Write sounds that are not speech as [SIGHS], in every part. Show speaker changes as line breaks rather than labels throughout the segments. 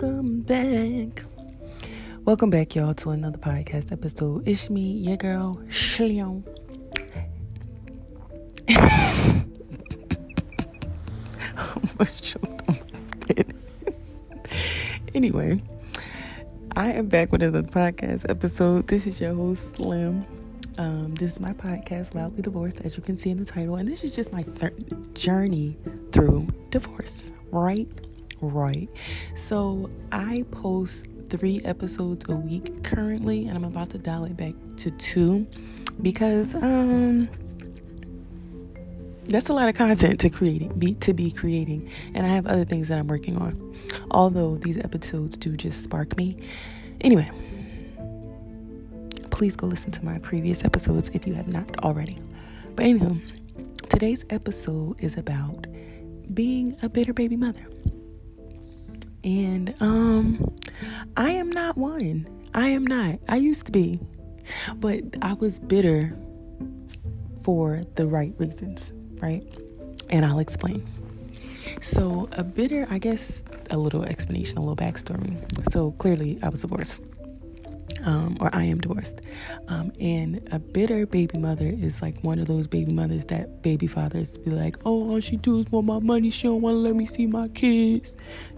Welcome back. Welcome back, y'all, to another podcast episode. It's me, your girl, Shleon. [LAUGHS] anyway, I am back with another podcast episode. This is your host, Slim. Um, this is my podcast, Loudly Divorced, as you can see in the title, and this is just my journey through divorce, right? Right. So I post three episodes a week currently, and I'm about to dial it back to two because um that's a lot of content to create be to be creating and i have other things that i'm working on. Although these episodes do just spark me. Anyway please go listen to my previous episodes if you have not already. But anyway today's episode is about being a bitter baby mother and um I am not one. I am not. I used to be. But I was bitter for the right reasons, right? And I'll explain. So, a bitter, I guess, a little explanation, a little backstory. So, clearly, I was divorced, um, or I am divorced. Um, and a bitter baby mother is like one of those baby mothers that baby fathers be like, oh, all she do is want my money. She don't want to let me see my kids.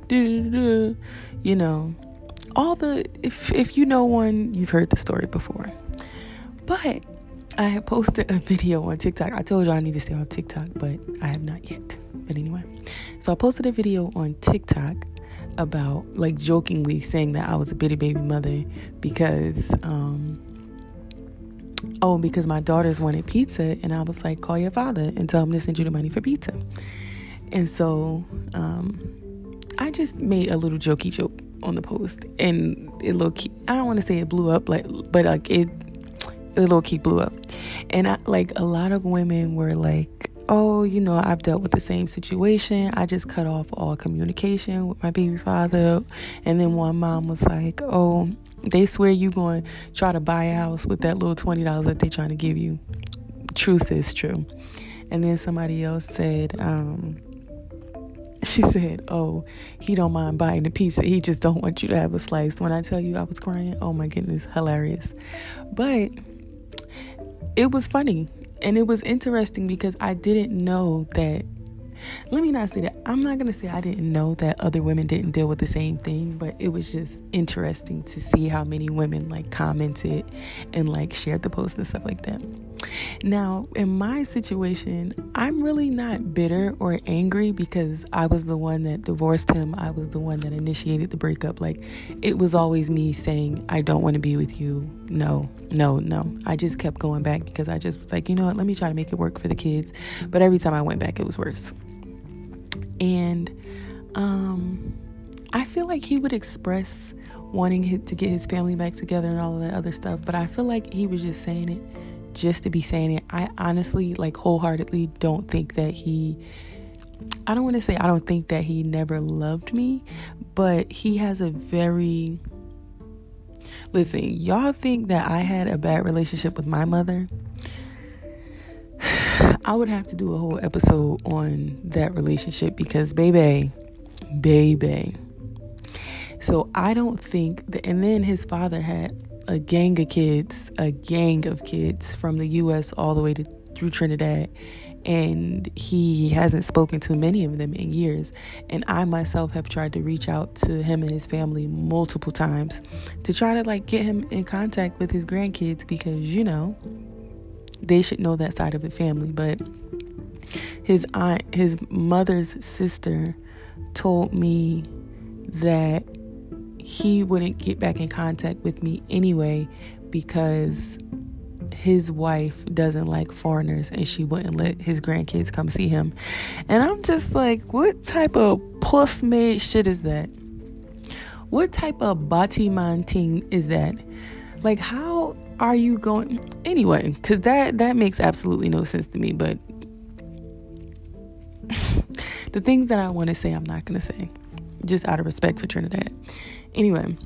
Da-da-da. You know, all the if if you know one, you've heard the story before. But I have posted a [LAUGHS] video on TikTok. I told you I need to stay on TikTok, but I have not yet. But anyway, so I posted a video on TikTok about like jokingly saying that I was a bitty baby mother because um oh because my daughters wanted pizza and I was like call your father and tell him to send you the money for pizza. And so um I just made a little jokey joke on the post, and it low key. I don't want to say it blew up, like, but like it, it low key blew up, and I, like a lot of women were like, "Oh, you know, I've dealt with the same situation. I just cut off all communication with my baby father," and then one mom was like, "Oh." They swear you going to try to buy a house with that little $20 that they trying to give you. Truth is true. And then somebody else said, um, she said, "Oh, he don't mind buying the pizza. He just don't want you to have a slice." When I tell you I was crying, oh my goodness, hilarious. But it was funny and it was interesting because I didn't know that let me not say that. I'm not going to say I didn't know that other women didn't deal with the same thing, but it was just interesting to see how many women like commented and like shared the post and stuff like that. Now, in my situation, I'm really not bitter or angry because I was the one that divorced him. I was the one that initiated the breakup. Like, it was always me saying, I don't want to be with you. No, no, no. I just kept going back because I just was like, you know what, let me try to make it work for the kids. But every time I went back, it was worse. And um, I feel like he would express wanting to get his family back together and all of that other stuff, but I feel like he was just saying it just to be saying it. I honestly, like, wholeheartedly don't think that he. I don't want to say I don't think that he never loved me, but he has a very. Listen, y'all think that I had a bad relationship with my mother? [SIGHS] I would have to do a whole episode on that relationship because, baby, baby. So I don't think that, and then his father had a gang of kids, a gang of kids from the US all the way to through Trinidad. And he hasn't spoken to many of them in years. And I myself have tried to reach out to him and his family multiple times to try to like get him in contact with his grandkids because, you know, they should know that side of the family. But his aunt, his mother's sister, told me that he wouldn't get back in contact with me anyway because his wife doesn't like foreigners and she wouldn't let his grandkids come see him. And I'm just like, what type of puss made shit is that? What type of batiman thing is that? Like, how are you going anyway? Because that that makes absolutely no sense to me. But [LAUGHS] the things that I want to say, I'm not gonna say, just out of respect for Trinidad. Anyway,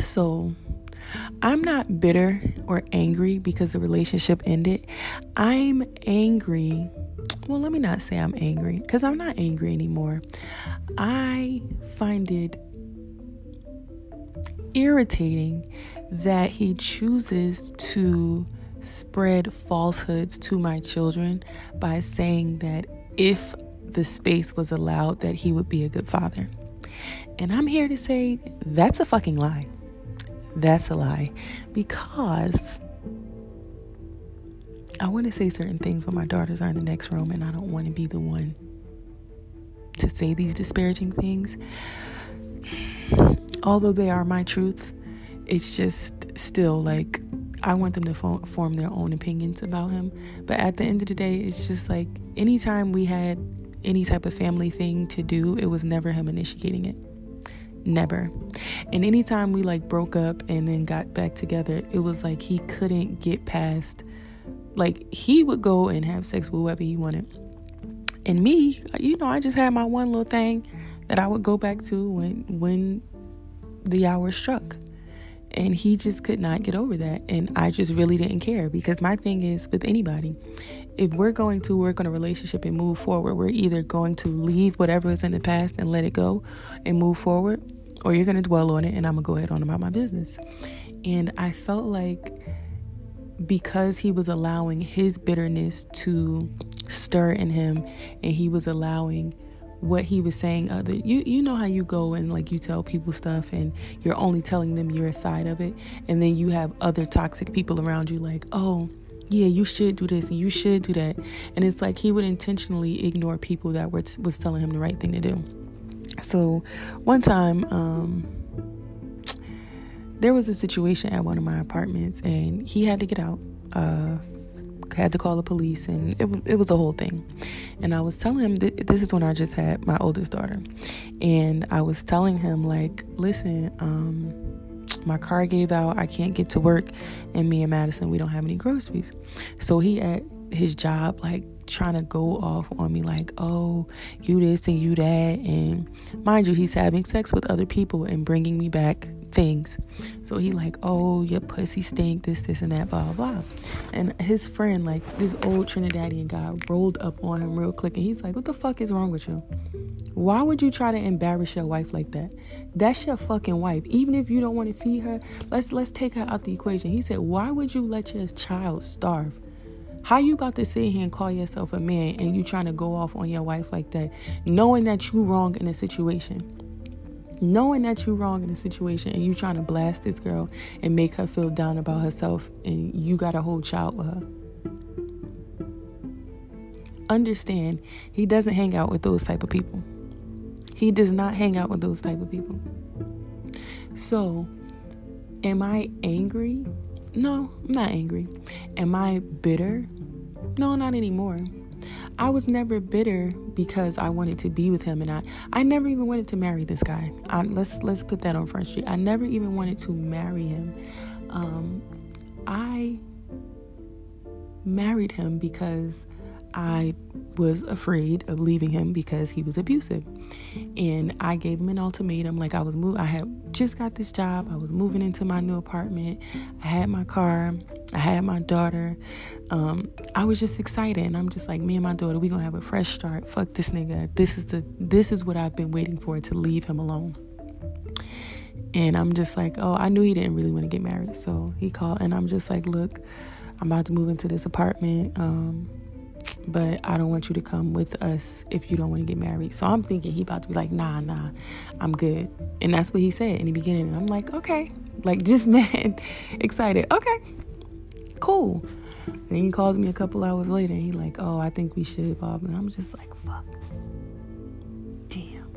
so I'm not bitter or angry because the relationship ended. I'm angry. Well, let me not say I'm angry because I'm not angry anymore. I find it irritating that he chooses to spread falsehoods to my children by saying that if the space was allowed that he would be a good father. And I'm here to say that's a fucking lie. That's a lie because I want to say certain things, but my daughters are in the next room and I don't want to be the one to say these disparaging things. Although they are my truth, it's just still like I want them to form their own opinions about him. But at the end of the day, it's just like anytime we had any type of family thing to do, it was never him initiating it. Never. And anytime we like broke up and then got back together, it was like he couldn't get past like he would go and have sex with whoever he wanted. And me, you know, I just had my one little thing that I would go back to when when the hour struck. And he just could not get over that. And I just really didn't care because my thing is with anybody, if we're going to work on a relationship and move forward, we're either going to leave whatever is in the past and let it go and move forward, or you're going to dwell on it and I'm going to go ahead on about my business. And I felt like because he was allowing his bitterness to stir in him and he was allowing what he was saying other you you know how you go and like you tell people stuff and you're only telling them your side of it. And then you have other toxic people around you like oh yeah you should do this and you should do that. And it's like he would intentionally ignore people that were was telling him the right thing to do. So one time um there was a situation at one of my apartments and he had to get out uh had to call the police, and it, it was a whole thing. And I was telling him, th- this is when I just had my oldest daughter, and I was telling him, like, listen, um, my car gave out, I can't get to work, and me and Madison, we don't have any groceries. So he at his job, like, trying to go off on me like, oh, you this and you that. And mind you, he's having sex with other people and bringing me back things. So he like, oh, your pussy stink, this, this, and that, blah, blah, blah. And his friend, like this old Trinidadian guy, rolled up on him real quick, and he's like, what the fuck is wrong with you? Why would you try to embarrass your wife like that? That's your fucking wife. Even if you don't want to feed her, let's let's take her out the equation. He said, why would you let your child starve? How you about to sit here and call yourself a man and you trying to go off on your wife like that, knowing that you wrong in a situation? Knowing that you're wrong in a situation and you're trying to blast this girl and make her feel down about herself and you got a whole child with her. Understand he doesn't hang out with those type of people. He does not hang out with those type of people. So am i angry? No i'm not angry. Am i bitter? No not anymore I was never bitter because I wanted to be with him, and I I never even wanted to marry this guy. I, let's let's put that on Front Street. I never even wanted to marry him. Um, I married him because I was afraid of leaving him because he was abusive. And I gave him an ultimatum. Like I was moving, I had just got this job. I was moving into my new apartment. I had my car. I had my daughter. Um, I was just excited, and I'm just like, me and my daughter, we gonna have a fresh start. Fuck this nigga. This is the this is what I've been waiting for to leave him alone. And I'm just like, oh, I knew he didn't really want to get married, so he called, and I'm just like, look, I'm about to move into this apartment. Um, but I don't want you to come with us if you don't want to get married. So I'm thinking he about to be like, nah, nah, I'm good. And that's what he said in the beginning. And I'm like, okay, like just [LAUGHS] mad, excited. Okay, cool. And he calls me a couple hours later and he like, oh, I think we should, Bob. And I'm just like, fuck. Damn.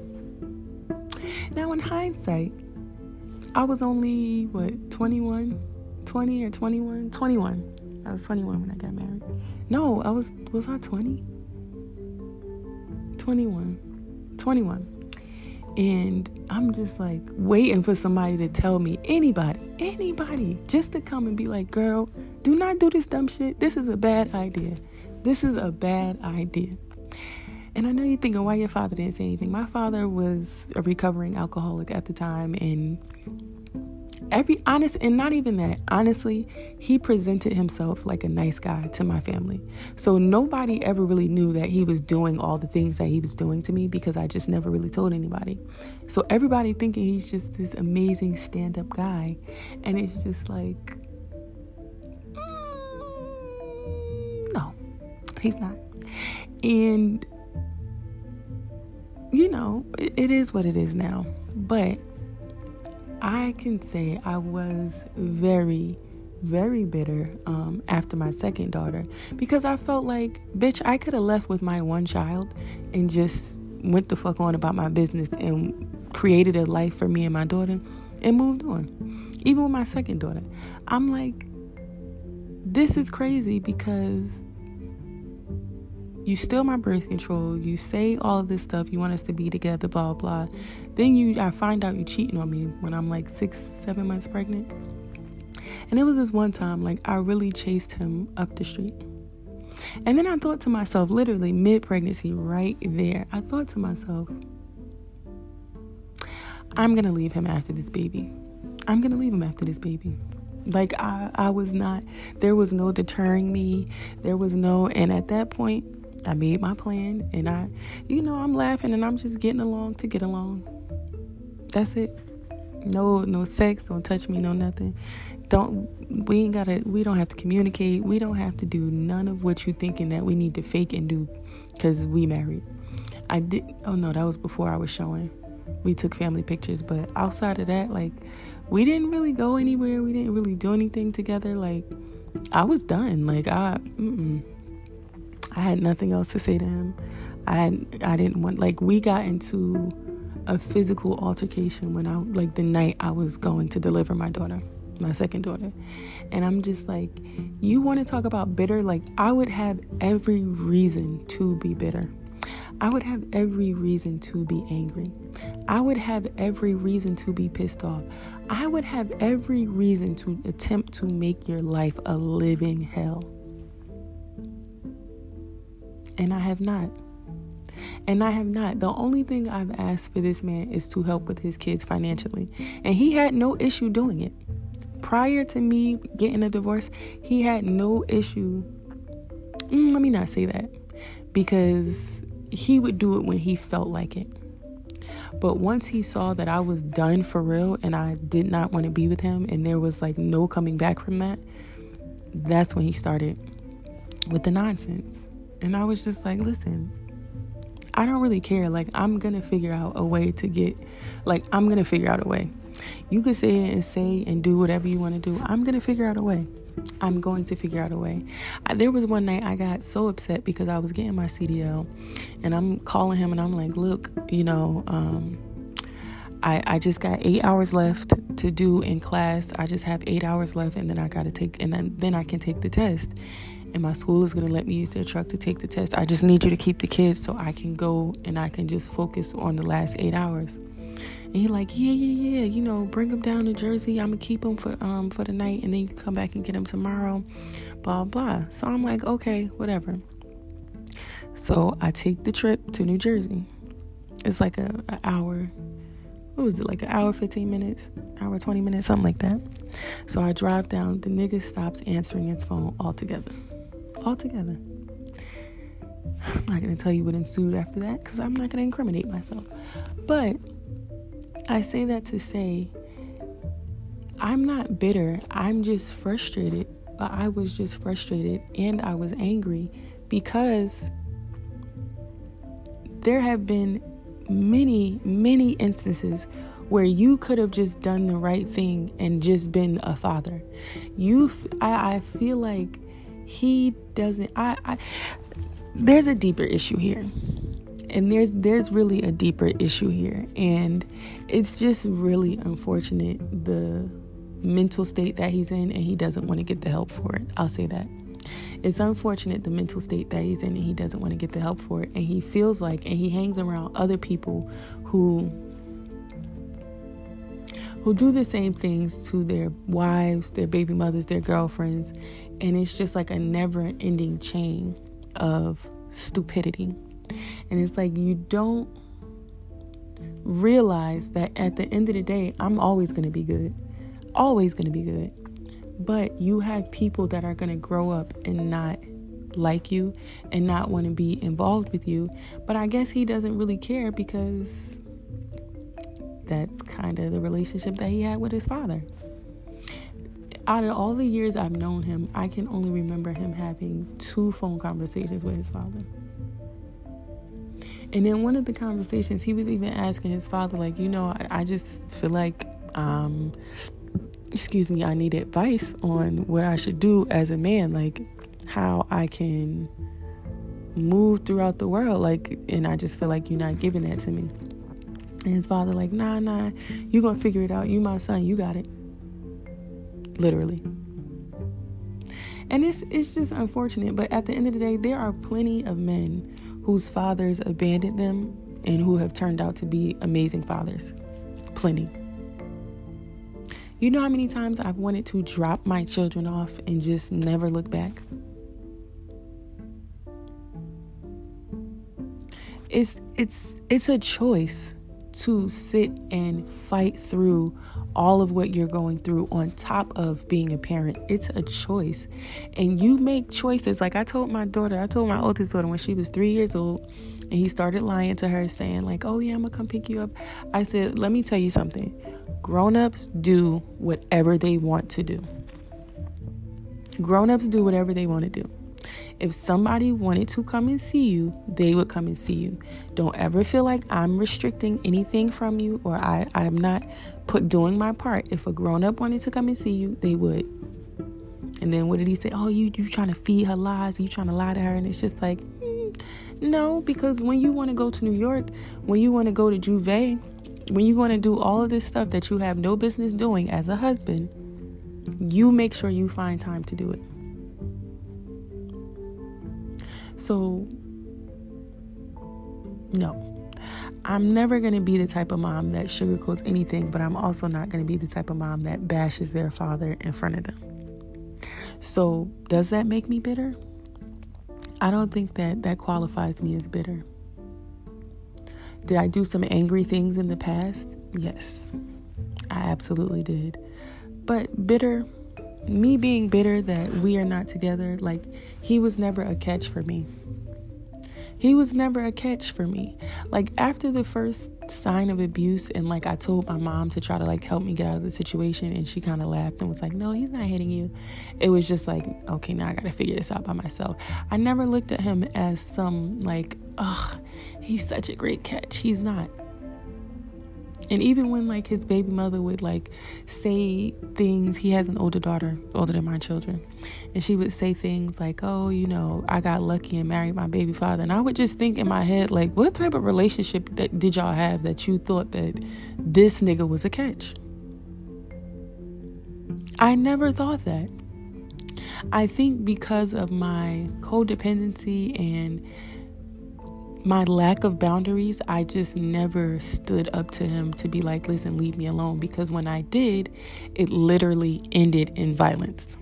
Now in hindsight, I was only what 21, 20 or 21, 21. I was 21 when I got married. No, I was was I 20? 21. 21. And I'm just like waiting for somebody to tell me, anybody, anybody, just to come and be like, girl, do not do this dumb shit. This is a bad idea. This is a bad idea. And I know you're thinking why your father didn't say anything. My father was a recovering alcoholic at the time, and every honest and not even that honestly he presented himself like a nice guy to my family. So nobody ever really knew that he was doing all the things that he was doing to me because i just never really told anybody. So everybody thinking he's just this amazing stand-up guy and it's just like mm, no he's not. And you know it, it is what it is now. But I can say I was very, very bitter um, after my second daughter because I felt like, bitch, I could have left with my one child and just went the fuck on about my business and created a life for me and my daughter and moved on. Even with my second daughter, I'm like, this is crazy because you steal my birth control, you say all of this stuff, you want us to be together, blah blah. Then you I find out you're cheating on me when I'm like six, seven months pregnant. And it was this one time, like I really chased him up the street. And then I thought to myself, literally mid pregnancy, right there, I thought to myself, I'm gonna leave him after this baby. I'm gonna leave him after this baby. Like I, I was not there was no deterring me. There was no and at that point I made my plan and I, you know, I'm laughing and I'm just getting along to get along. That's it. No, no sex. Don't touch me. No nothing. Don't. We ain't gotta. We don't have to communicate. We don't have to do none of what you're thinking that we need to fake and do, cause we married. I did. Oh no, that was before I was showing. We took family pictures, but outside of that, like, we didn't really go anywhere. We didn't really do anything together. Like, I was done. Like, I. Mm-mm. I had nothing else to say to him. I had, I didn't want like we got into a physical altercation when I like the night I was going to deliver my daughter, my second daughter. And I'm just like, you want to talk about bitter? Like I would have every reason to be bitter. I would have every reason to be angry. I would have every reason to be pissed off. I would have every reason to attempt to make your life a living hell. And I have not. And I have not. The only thing I've asked for this man is to help with his kids financially. And he had no issue doing it. Prior to me getting a divorce, he had no issue. Mm, let me not say that. Because he would do it when he felt like it. But once he saw that I was done for real and I did not want to be with him and there was like no coming back from that, that's when he started with the nonsense. And I was just like, listen, I don't really care. Like, I'm going to figure out a way to get, like, I'm going to figure out a way. You can say and say and do whatever you want to do. I'm going to figure out a way. I'm going to figure out a way. I, there was one night I got so upset because I was getting my CDL and I'm calling him and I'm like, look, you know, um, I, I just got eight hours left to do in class. I just have eight hours left and then I got to take, and then, then I can take the test and my school is going to let me use their truck to take the test. I just need you to keep the kids so I can go and I can just focus on the last eight hours. And he like, yeah, yeah, yeah, you know, bring them down to Jersey. I'm gonna keep them for um for the night, and then you come back and get them tomorrow. Blah blah. So I'm like, okay, whatever. So I take the trip to New Jersey. It's like a, a hour. What was it like an hour, fifteen minutes, hour twenty minutes, something like that. So I drive down. The nigga stops answering his phone altogether altogether. I'm not going to tell you what ensued after that because I'm not going to incriminate myself. But I say that to say I'm not bitter. I'm just frustrated. I was just frustrated and I was angry because there have been many, many instances where you could have just done the right thing and just been a father. You, I, I feel like he doesn't I, I there's a deeper issue here. And there's there's really a deeper issue here. And it's just really unfortunate the mental state that he's in and he doesn't want to get the help for it. I'll say that. It's unfortunate the mental state that he's in and he doesn't want to get the help for it. And he feels like and he hangs around other people who who do the same things to their wives, their baby mothers, their girlfriends, and it's just like a never ending chain of stupidity. And it's like you don't realize that at the end of the day, I'm always going to be good. always going to be good. But you have people that are going to grow up and not like you and not want to be involved with you. But I guess he doesn't really care because that's kind of the relationship that he had with his father. Out of all the years I've known him, I can only remember him having two phone conversations with his father. And in one of the conversations, he was even asking his father, like, you know, I, I just feel like, um, excuse me, I need advice on what I should do as a man, like how I can move throughout the world, like, and I just feel like you're not giving that to me. And his father, like, nah, nah, you gonna figure it out. You my son, you got it. Literally. And it's it's just unfortunate, but at the end of the day, there are plenty of men whose fathers abandoned them and who have turned out to be amazing fathers. Plenty. You know how many times I've wanted to drop my children off and just never look back? It's it's it's a choice to sit and fight through all of what you're going through on top of being a parent. It's a choice. And you make choices. Like I told my daughter, I told my oldest daughter when she was three years old, and he started lying to her, saying, like, oh yeah, I'm gonna come pick you up. I said, let me tell you something. Grown-ups do whatever they want to do. Grown-ups do whatever they want to do. If somebody wanted to come and see you, they would come and see you. Don't ever feel like I'm restricting anything from you or I, I'm not put doing my part. If a grown up wanted to come and see you, they would. And then what did he say? Oh, you you trying to feed her lies? You trying to lie to her? And it's just like, mm, no, because when you want to go to New York, when you want to go to J'ouvert, when you want to do all of this stuff that you have no business doing as a husband, you make sure you find time to do it. So, no. I'm never going to be the type of mom that sugarcoats anything, but I'm also not going to be the type of mom that bashes their father in front of them. So, does that make me bitter? I don't think that that qualifies me as bitter. Did I do some angry things in the past? Yes, I absolutely did. But bitter, me being bitter that we are not together, like he was never a catch for me. He was never a catch for me. Like after the first sign of abuse and like I told my mom to try to like help me get out of the situation and she kind of laughed and was like, "No, he's not hitting you." It was just like, "Okay, now I got to figure this out by myself." I never looked at him as some like, "Ugh, he's such a great catch." He's not. And even when like his baby mother would like say things, he has an older daughter, older than my children, and she would say things like, "Oh, you know, I got lucky and married my baby father," and I would just think in my head like, "What type of relationship that did y'all have that you thought that this nigga was a catch?" I never thought that. I think because of my codependency and my lack of boundaries, I just never stood up to him to be like, listen, leave me alone. Because when I did, it literally ended in violence.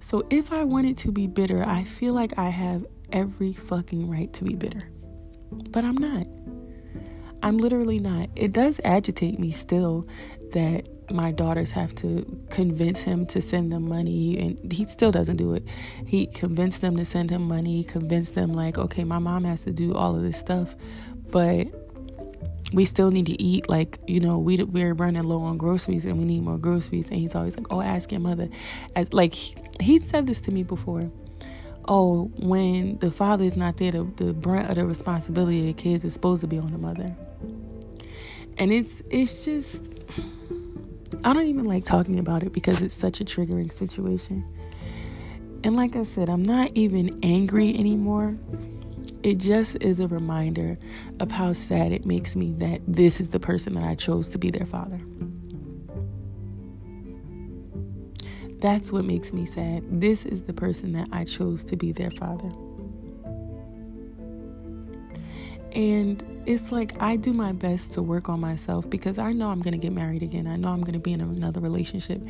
So if I wanted to be bitter, I feel like I have every fucking right to be bitter. But I'm not. I'm literally not. It does agitate me still that my daughters have to convince him to send them money and he still doesn't do it. He convinced them to send him money convinced them like okay my mom has to do all of this stuff but we still need to eat. Like you know we we're running low on groceries and we need more groceries. And he's always like oh ask your mother. As, like he, he said this to me before. Oh when the father is not there the, the brunt of the responsibility of the kids is supposed to be on the mother. And it's it's just I don't even like talking about it because it's such a triggering situation. And like I said, I'm not even angry anymore. It just is a reminder of how sad it makes me that this is the person that I chose to be their father. That's what makes me sad. This is the person that I chose to be their father. And it's like I do my best to work on myself because I know I'm going to get married again. I know I'm going to be in another relationship.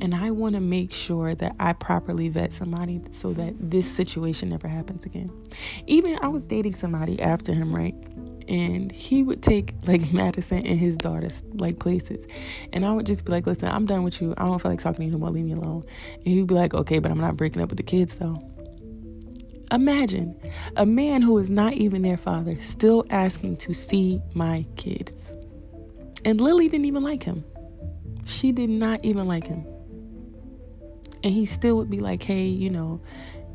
And I want to make sure that I properly vet somebody so that this situation never happens again. Even I was dating somebody after him, right? And he would take like [LAUGHS] Madison and his daughters like places. And I would just be like, listen, I'm done with you. I don't feel like talking to you no more. Leave me alone. And he'd be like, okay, but I'm not breaking up with the kids though. Imagine a man who is not even their father still asking to see my kids. And Lily didn't even like him. She did not even like him. And he still would be like, "Hey, you know,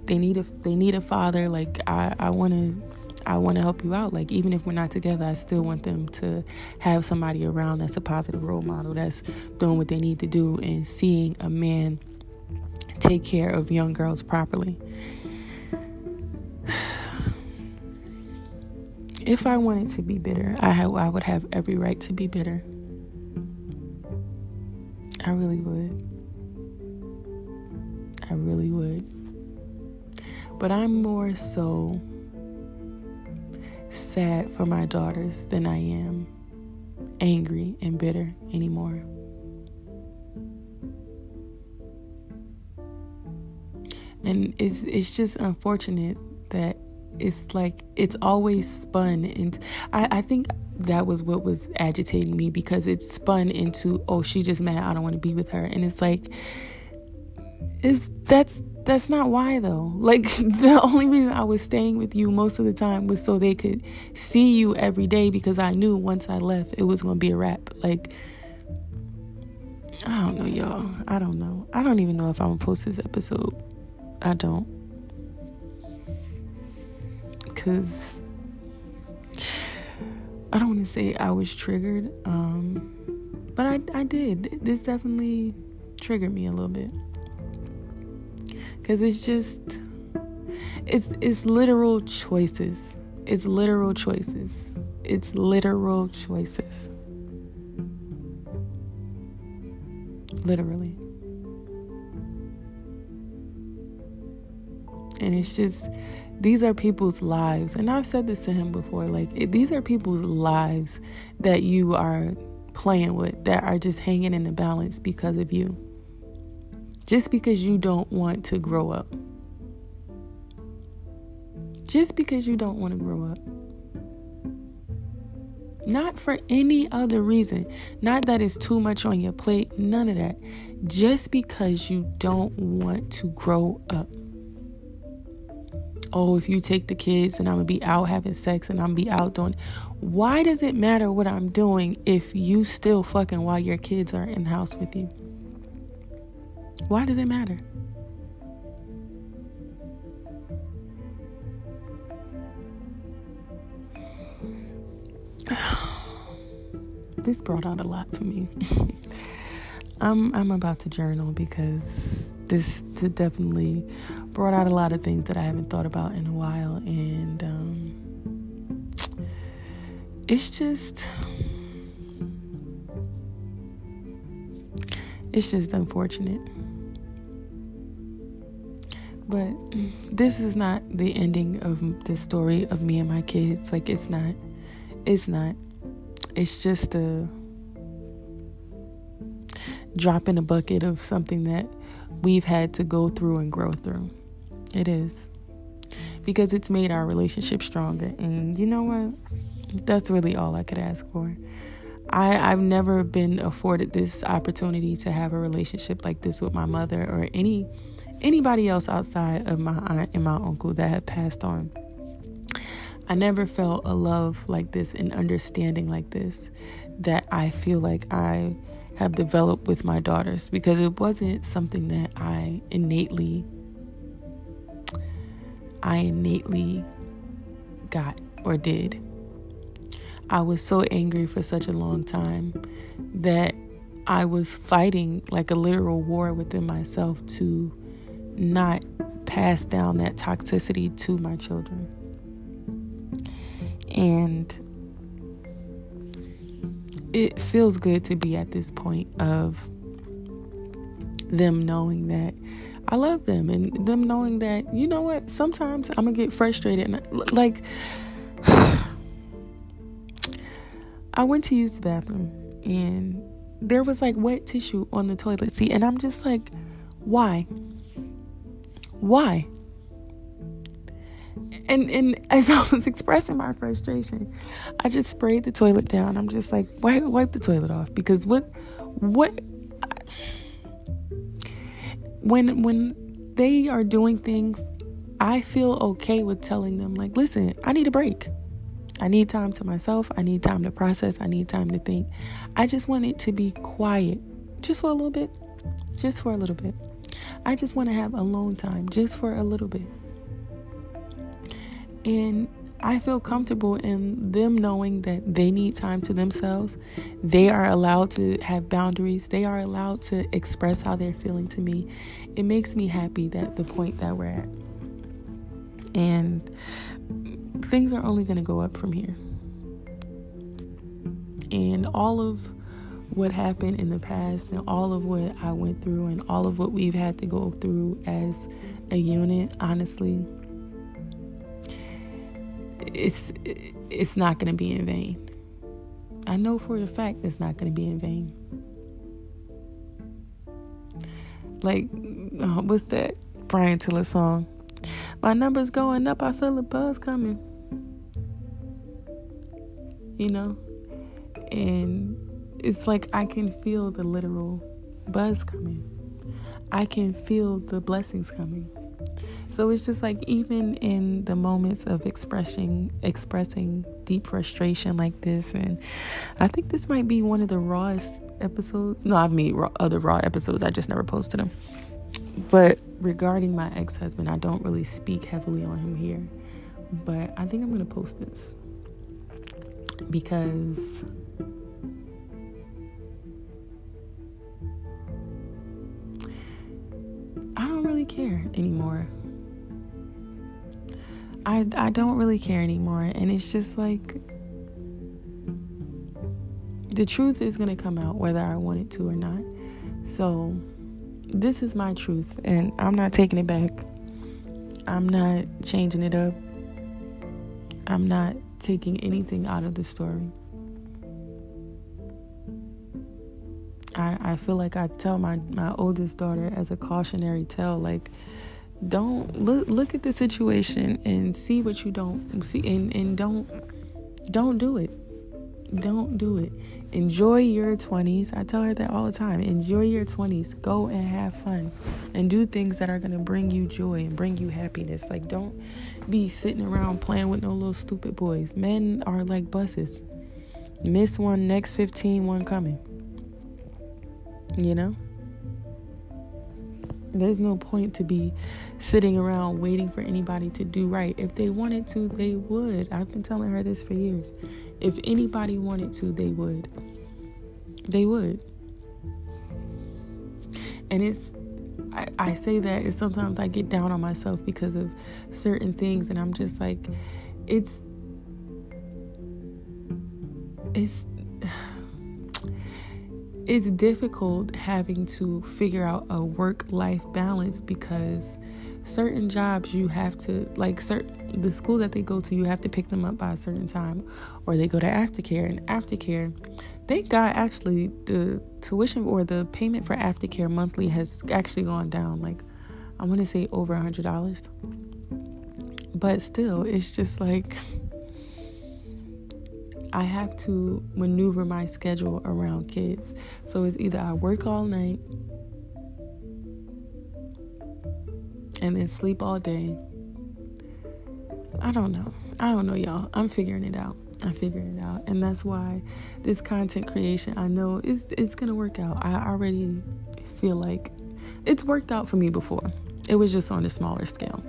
they need a they need a father. Like I I want to I want to help you out. Like even if we're not together, I still want them to have somebody around that's a positive role model that's doing what they need to do and seeing a man take care of young girls properly." If I wanted to be bitter, I have, I would have every right to be bitter. I really would. I really would. But I'm more so sad for my daughters than I am angry and bitter anymore. And it's it's just unfortunate that it's like it's always spun and I, I think that was what was agitating me because it spun into oh she just mad i don't want to be with her. And it's like is that's that's not why though. Like [LAUGHS] the only reason i was staying with you most of the time was so they could see you every day because i knew once i left it was going to be a wrap. Like i don't know y'all. I don't know. I don't even know if i'm gonna post this episode. I don't because I don't want to say I was triggered, um, but I, I did. This definitely triggered me a little bit because it's just it's it's literal choices. It's literal choices. It's literal choices. Literally. And it's just these are people's lives. And i've said this to him before like it, these are people's lives that you are playing with that are just hanging in the balance because of you. Just because you don't want to grow up. Just because you don't want to grow up. Not for any other reason. Not that it's too much on your plate none of that. Just because you don't want to grow up oh, if you take the kids and I'm gonna be out having sex and I'm gonna be out doing why does it matter what I'm doing if you still fucking while your kids are in the house with you? Why does it matter? [SIGHS] this brought out a lot for me. [LAUGHS] I'm I'm about to journal because this definitely brought out a lot of things that I haven't thought about in a while, and um, it's just it's just unfortunate. But this is not the ending of the story of me and my kids. Like it's not. It's not. It's just a drop in a bucket of something that we've had to go through and grow through. It is. Because it's made our relationship stronger. And you know what? That's really all I could ask for. I, I've never been afforded this opportunity to have a relationship like this with my mother or any anybody else outside of my aunt and my uncle that had passed on. I never felt a love like this and understanding like this that I feel like I have developed with my daughters because it wasn't something that I innately I innately got or did. I was so angry for such a long time that I was fighting like a literal war within myself to not pass down that toxicity to my children. And it feels good to be at this point of them knowing that I love them and them knowing that, you know what, sometimes I'm going to get frustrated. And like, [SIGHS] I went to use the bathroom and there was like wet tissue on the toilet seat. And I'm just like, why? Why? And and as [LAUGHS] I was expressing my frustration, I just sprayed the toilet down. I'm just like, wipe wipe the toilet off because what what when when they are doing things, I feel okay with telling them like, listen, I need a break. I need time to myself. I need time to process. I need time to think. I just want it to be quiet just for a little bit. Just for a little bit. I just want to have alone time just for a little bit. And I feel comfortable in them knowing that they need time to themselves. They are allowed to have boundaries. They are allowed to express how they're feeling to me. It makes me happy that the point that we're at. And things are only going to go up from here. And all of what happened in the past and all of what I went through and all of what we've had to go through as a unit, honestly, it's it's not going to be in vain. I know for a fact it's not going to be in vain. Like, uh, what's that Bryson Tiller song? My numbers going up. I feel a buzz coming. You know, and it's like I can feel the literal buzz coming. I can feel the blessings coming. So it's just like even in the moments of expressing expressing deep frustration like this and I think this might be one of the rawest episodes. No, I've made raw, other raw episodes. I just never posted them. But regarding my ex-husband, I don't really speak heavily on him here. But I think I'm to post this because really care anymore. I, I don't really care anymore. And it's just like the truth is going to come out whether I want it to or not. So, this is my truth, and I'm not taking it back. I'm not changing it up. I'm not taking anything out of the story. I, feel like I tell my, my oldest daughter as a cautionary tale, like, don't look look at the situation and see what you don't see and, and don't don't do it. Don't do it. Enjoy your 20s i tell her that all the time. Enjoy your 20s go and have fun and do things that are going to bring you joy and bring you happiness. Like don't be sitting around playing with no little stupid boys. Men are like buses. Miss one next 15 one coming you know there's no point to be sitting around waiting for anybody to do right. If they wanted to, they would. I've been telling her this for years. If anybody wanted to, they would. They would. And it's I, I say that and sometimes I get down on myself because of certain things and I'm just like it's it's it's difficult having to figure out a work life balance because certain jobs you have to like certain the school that they go to you have to pick them up by a certain time or they go to aftercare and aftercare thank god actually the tuition or the payment for aftercare monthly has actually gone down like i want to say over a hundred dollars. But still it's just like I have to maneuver my schedule around kids. So it's either I work all night and then sleep all day. I don't know. I don't know, y'all. I'm figuring it out. I'm figuring it out. And that's why this content creation, I know it's it's gonna work out. I already feel like it's worked out for me before. It was just on a smaller scale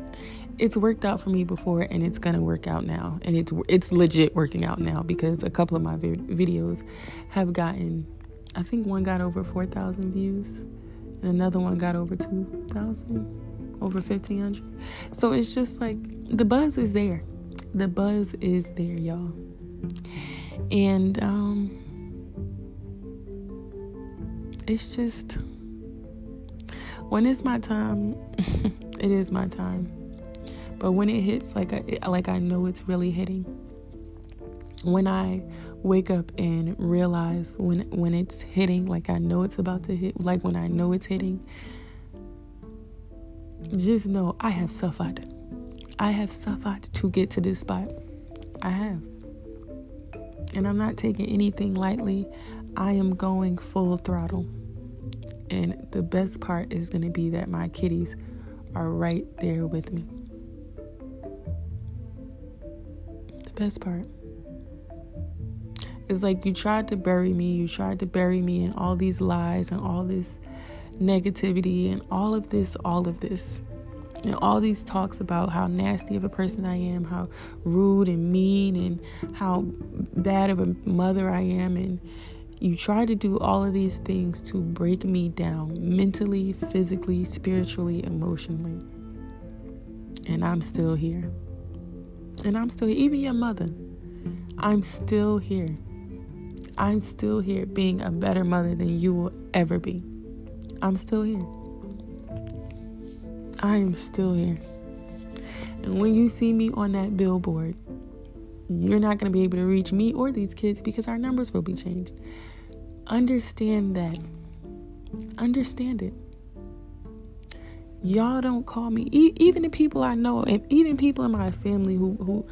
it's worked out for me before and it's gonna work out now. And it's it's legit working out now because a couple of my vi- videos have gotten i think one got over 4000 views and another one got over 2000 over 1500 so it's just like the buzz is there. The buzz is there y'all. And um it's just when it's my time [LAUGHS] it is my time but when it hits, like I, like I know it's really hitting. when I wake up and realize when when it's hitting, like I know it's about to hit, like when I know it's hitting, just know I have suffered. I have suffered to get to this spot. I have. And I'm not taking anything lightly. I am going full throttle. And the best part is going to be that my kitties are right there with me. Best part. It's like you tried to bury me, you tried to bury me in all these lies and all this negativity and all of this, all of this. And all these talks about how nasty of a person I am, how rude and mean, and how bad of a mother I am. And you try to do all of these things to break me down mentally, physically, spiritually, emotionally. And I'm still here. And I'm still here. Even your mother, I'm still here. I'm still here being a better mother than you will ever be. I'm still here. I am still here. And when you see me on that billboard, you're not going to be able to reach me or these kids because our numbers will be changed. Understand that. Understand it. Y'all don't call me. E- even the people I know, and even people in my family who who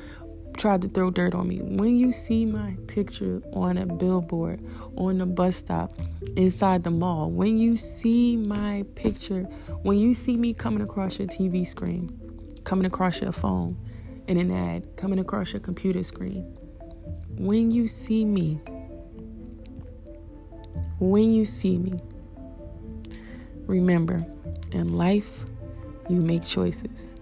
tried to throw dirt on me. When you see my picture on a billboard, on a bus stop, inside the mall, when you see my picture, when you see me coming across your TV screen, coming across your phone in an ad, coming across your computer screen, when you see me, when you see me, remember, in life, you make choices.